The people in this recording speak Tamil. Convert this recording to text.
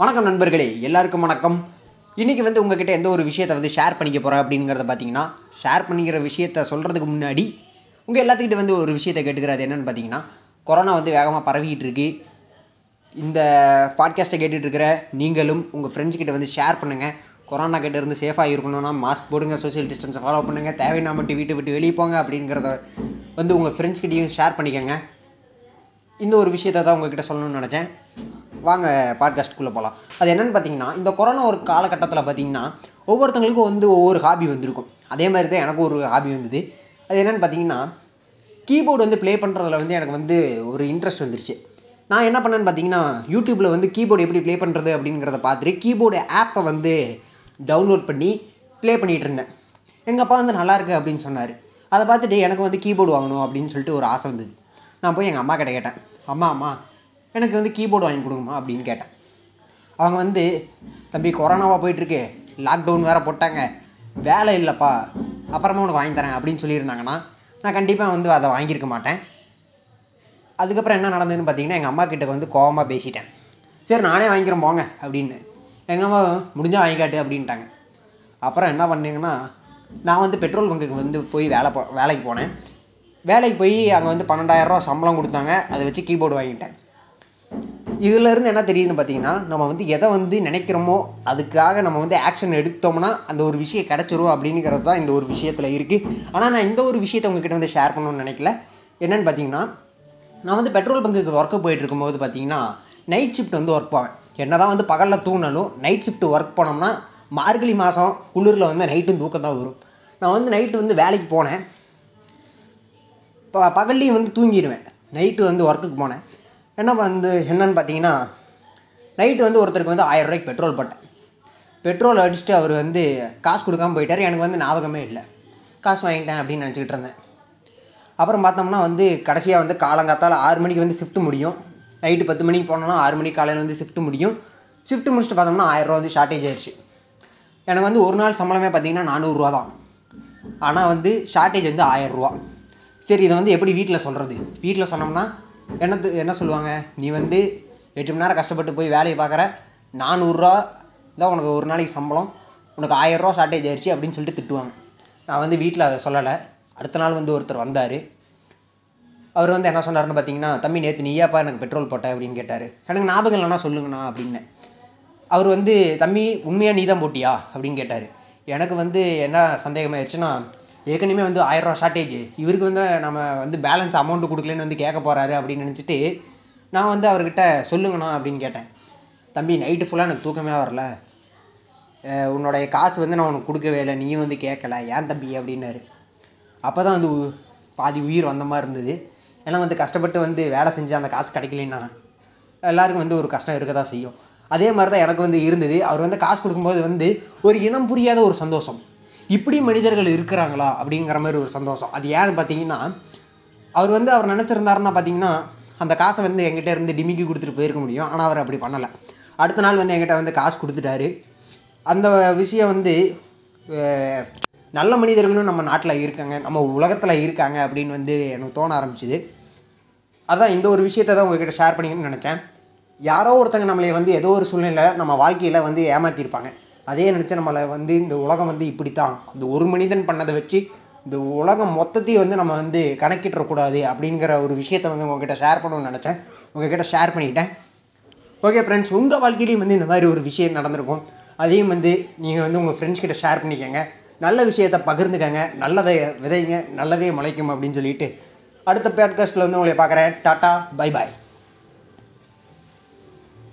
வணக்கம் நண்பர்களே எல்லாருக்கும் வணக்கம். இன்றைக்கி வந்து உங்ககிட்ட எந்த ஒரு விஷயத்தை வந்து ஷேர் பண்ணிக்க போகிறேன் அப்படிங்கிறத பார்த்தீங்கன்னா ஷேர் பண்ணிக்கிற விஷயத்த சொல்கிறதுக்கு முன்னாடி உங்கள் எல்லாத்துக்கிட்ட வந்து ஒரு விஷயத்தை கேட்டுக்கிறது என்னென்னு பார்த்தீங்கன்னா கொரோனா வந்து வேகமாக பரவிக்கிட்டு இருக்கு. இந்த பாட்காஸ்ட்டை கேட்டுட்டு இருக்கிற நீங்களும் உங்கள் ஃப்ரெண்ட்ஸ் கிட்ட வந்து ஷேர் பண்ணுங்கள் கொரோனா கிட்ட இருந்து சேஃபாக இருக்கணும்னா மாஸ்க் போடுங்க சோஷியல் டிஸ்டன்ஸை ஃபாலோ பண்ணுங்கள் தேவையின்னா மட்டும் வீட்டை விட்டு வெளியே போங்க அப்படிங்கிறத வந்து உங்கள் ஃப்ரெண்ட்ஸ் கிட்டேயும் ஷேர் பண்ணிக்கோங்க. இந்த ஒரு விஷயத்தை தான் உங்ககிட்ட சொல்லணும்னு நினச்சேன். வாங்க பாட்காஸ்ட்குள்ளே போகலாம் அது என்னென்னு பார்த்தீங்கன்னா இந்த கொரோனா ஒரு காலகட்டத்தில் பார்த்தீங்கன்னா ஒவ்வொருத்தங்களுக்கும் வந்து ஒவ்வொரு ஹாபி வந்திருக்கும். அதே மாதிரி தான் எனக்கும் ஒரு ஹாபி வந்தது. அது என்னென்னு பார்த்தீங்கன்னா கீபோர்டு வந்து ப்ளே பண்ணுறதுல வந்து எனக்கு வந்து ஒரு இன்ட்ரெஸ்ட் வந்துருச்சு. நான் என்ன பண்ணேன்னு பார்த்தீங்கன்னா யூடியூப்பில் வந்து கீபோர்டு எப்படி ப்ளே பண்ணுறது அப்படிங்கிறத பார்த்துட்டு கீபோர்டு ஆப்பை வந்து டவுன்லோட் பண்ணி ப்ளே பண்ணிகிட்டு இருந்தேன். எங்கள் அப்பா வந்து நல்லாயிருக்கு அப்படின்னு சொன்னார். அதை பார்த்துட்டு எனக்கு வந்து கீபோர்டு வாங்கணும் அப்படின்னு சொல்லிட்டு ஒரு ஆசை வந்தது. நான் போய் எங்கள் அம்மா கிட்ட கேட்டேன். அம்மா அம்மா எனக்கு வந்து கீபோர்டு வாங்கி கொடுங்கம்மா அப்படின்னு கேட்டேன். அவங்க வந்து தம்பி கொரோனாவாக போயிட்டுருக்கு. லாக்டவுன் வேறு போட்டாங்க. வேலை இல்லைப்பா. அப்புறமா உனக்கு வாங்கி தரேன் அப்படின்னு சொல்லியிருந்தாங்கன்னா நான் கண்டிப்பாக வந்து அதை வாங்கியிருக்க மாட்டேன். அதுக்கப்புறம் என்ன நடந்ததுன்னு பார்த்தீங்கன்னா எங்கள் அம்மா கிட்ட வந்து கோவமாக பேசிட்டேன். சரி நானே வாங்கிக்கிறேன் போங்க அப்படின்னு. எங்கள் அம்மா முடிஞ்சால் வாங்கிக்காட்டு அப்படின்ட்டாங்க. அப்புறம் என்ன பண்ணீங்கன்னா நான் வந்து பெட்ரோல் பங்குக்கு வந்து போய் வேலை போ வேலைக்கு போனேன். வேலைக்கு போய் அங்கே வந்து பன்னெண்டாயிரரூவா சம்பளம் கொடுத்தாங்க. அதை வச்சு கீபோர்டு வாங்கிட்டேன். இதுல இருந்து என்ன தெரியுதுன்னு பார்த்தீங்கன்னா நம்ம வந்து எதை வந்து நினைக்கிறோமோ அதுக்காக நம்ம வந்து ஆக்ஷன் எடுத்தோம்னா அந்த ஒரு விஷயம் கிடைச்சிரும் அப்படிங்கிறது தான் இந்த ஒரு விஷயத்துல இருக்கு. ஆனால் நான் இந்த ஒரு விஷயத்தை உங்ககிட்ட வந்து ஷேர் பண்ணணும்னு நினைக்கல. என்னன்னு பார்த்தீங்கன்னா நான் வந்து பெட்ரோல் பங்குக்கு ஒர்க்கு போயிட்டு இருக்கும்போது பார்த்தீங்கன்னா நைட் ஷிஃப்ட் வந்து ஒர்க் போவேன். என்னதான் வந்து பகலில் தூங்கினாலும் நைட் ஷிஃப்ட் ஒர்க் போனோம்னா மார்கழி மாதம் குளிரில் வந்து நைட்டும் தூக்கம் தான் வரும். நான் வந்து நைட்டு வந்து வேலைக்கு போனேன். ப பகல்லையும் வந்து தூங்கிடுவேன் நைட்டு வந்து ஒர்க்குக்கு போனேன். என்ன வந்து என்னன்னு பார்த்தீங்கன்னா நைட்டு வந்து ஒருத்தருக்கு வந்து ஆயிரம் ரூபாய்க்கு பெட்ரோல் போட்டேன். பெட்ரோல் அடிச்சுட்டு அவர் வந்து காசு கொடுக்காம போயிட்டார். எனக்கு வந்து ஞாபகமே இல்லை. காசு வாங்கிட்டேன் அப்படின்னு நினச்சிக்கிட்டு இருந்தேன். அப்புறம் பார்த்தோம்னா வந்து கடைசியாக வந்து காலங்காத்தால் ஆறு மணிக்கு வந்து ஷிஃப்ட் முடியும். நைட்டு பத்து மணிக்கு போனோம்னா ஆறு மணிக்கு காலையில் வந்து ஷிஃப்ட் முடியும். ஷிஃப்ட் முடிச்சுட்டு பார்த்தோம்னா ஆயிரரூவா வந்து ஷார்ட்டேஜ் ஆயிடுச்சு எனக்கு வந்து ஒரு நாள் சம்பளமே பார்த்தீங்கன்னா நானூறுரூவா தான் ஆனால் வந்து ஷார்ட்டேஜ் வந்து ஆயிரரூவா சரி இதை வந்து எப்படி வீட்டில் சொல்கிறது வீட்டில் சொன்னோம்னா என்னது என்ன சொல்லுவாங்க? நீ வந்து எட்டு மணி நேரம் கஷ்டப்பட்டு போய் வேலையை பார்க்குற நானூறுரூவா தான் உனக்கு ஒரு நாளைக்கு சம்பளம் உனக்கு ஆயிரரூவா ஷார்ட்டேஜ் ஆயிடுச்சு அப்படின்னு சொல்லிட்டு திட்டுவாங்க. நான் வந்து வீட்டில் அதை சொல்லலை. அடுத்த நாள் வந்து ஒருத்தர் வந்தார். அவர் வந்து என்ன சொன்னார்னு பார்த்தீங்கன்னா தம்பி நேற்று நீயாப்பா எனக்கு பெட்ரோல் போட்ட? அப்படின்னு கேட்டார். எனக்கு ஞாபகம் இல்லைன்னா சொல்லுங்கண்ணா அப்படின்னு. அவர் வந்து தம்பி உண்மையாக நீ தான் போட்டியா? அப்படின்னு கேட்டார். எனக்கு வந்து என்ன சந்தேகமாயிருச்சுன்னா ஏற்கனவே வந்து ஆயிரம் ரூபா ஷார்ட்டேஜ் இவருக்கு வந்து நம்ம வந்து பேலன்ஸ் அமௌண்ட்டு கொடுக்கலன்னு வந்து கேட்க போகிறாரு அப்படின்னு நினச்சிட்டு நான் வந்து அவர்கிட்ட சொல்லுங்கண்ணா அப்படின்னு கேட்டேன். தம்பி நைட்டு ஃபுல்லாக எனக்கு தூக்கமே வரல. உன்னோடைய உன்னுடைய காசு வந்து நான் உனக்கு கொடுக்கவே இல்லை. நீயும் வந்து கேட்கல. ஏன் தம்பி அப்படின்னாரு. அப்போ தான் வந்து உ- பாதி உயிர் வந்த மாதிரி இருந்தது. ஏன்னா வந்து கஷ்டப்பட்டு வந்து வேலை செஞ்சு அந்த காசு கிடைக்கலன்னா எல்லாருக்கும் வந்து ஒரு கஷ்டம் இருக்க தான் செய்யும். அதே மாதிரி தான் எனக்கு வந்து இருந்தது. அவர் வந்து காசு கொடுக்கும்போது வந்து ஒரு இனம் புரியாத ஒரு சந்தோஷம். இப்படி மனிதர்கள் இருக்கிறாங்களா அப்படிங்கிற மாதிரி ஒரு சந்தோஷம். அது ஏன்னு பார்த்தீங்கன்னா அவர் வந்து அவர் நினச்சிருந்தாருன்னா பார்த்தீங்கன்னா அந்த காசை வந்து எங்கிட்ட இருந்து டிமிக்கி கொடுத்துட்டு போயிருக்க முடியும். ஆனால் அவர் அப்படி பண்ணலை. அடுத்த நாள் வந்து எங்கிட்ட வந்து காசு கொடுத்துட்டாரு. அந்த விஷயம் வந்து நல்ல மனிதர்களும் நம்ம நாட்டில் இருக்காங்க நம்ம உலகத்தில் இருக்காங்க அப்படின்னு வந்து எனக்கு தோண ஆரம்பிச்சுது. அதான் இந்த ஒரு விஷயத்தை தான் உங்ககிட்ட ஷேர் பண்ணிக்கணும்னு நினச்சேன். யாரோ ஒருத்தங்க நம்மளை வந்து ஏதோ ஒரு சூழ்நிலை நம்ம வாழ்க்கையில் வந்து ஏமாற்றிருப்பாங்க அதே நினச்சி நம்மளை வந்து இந்த உலகம் வந்து இப்படித்தான். அந்த ஒரு மனிதன் பண்ணதை வச்சு இந்த உலகம் மொத்தத்தையும் வந்து நம்ம வந்து கணக்கிட்டுறக்கூடாது அப்படிங்கிற ஒரு விஷயத்தை வந்து உங்ககிட்ட ஷேர் பண்ணணும்னு நினச்சேன். உங்ககிட்ட ஷேர் பண்ணிக்கிட்டேன் ஓகே ஃப்ரெண்ட்ஸ் உங்கள் வாழ்க்கையிலையும் வந்து இந்த மாதிரி ஒரு விஷயம் நடந்திருக்கும். அதையும் வந்து நீங்கள் வந்து உங்கள் ஃப்ரெண்ட்ஸ் கிட்ட ஷேர் பண்ணிக்கோங்க. நல்ல விஷயத்தை பகிர்ந்துக்கங்க. நல்லதை விதைங்க. நல்லதே முளைக்கும் அப்படின்னு சொல்லிட்டு அடுத்த பாட்காஸ்ட்டில் வந்து உங்களை பார்க்குறேன். Tata bye bye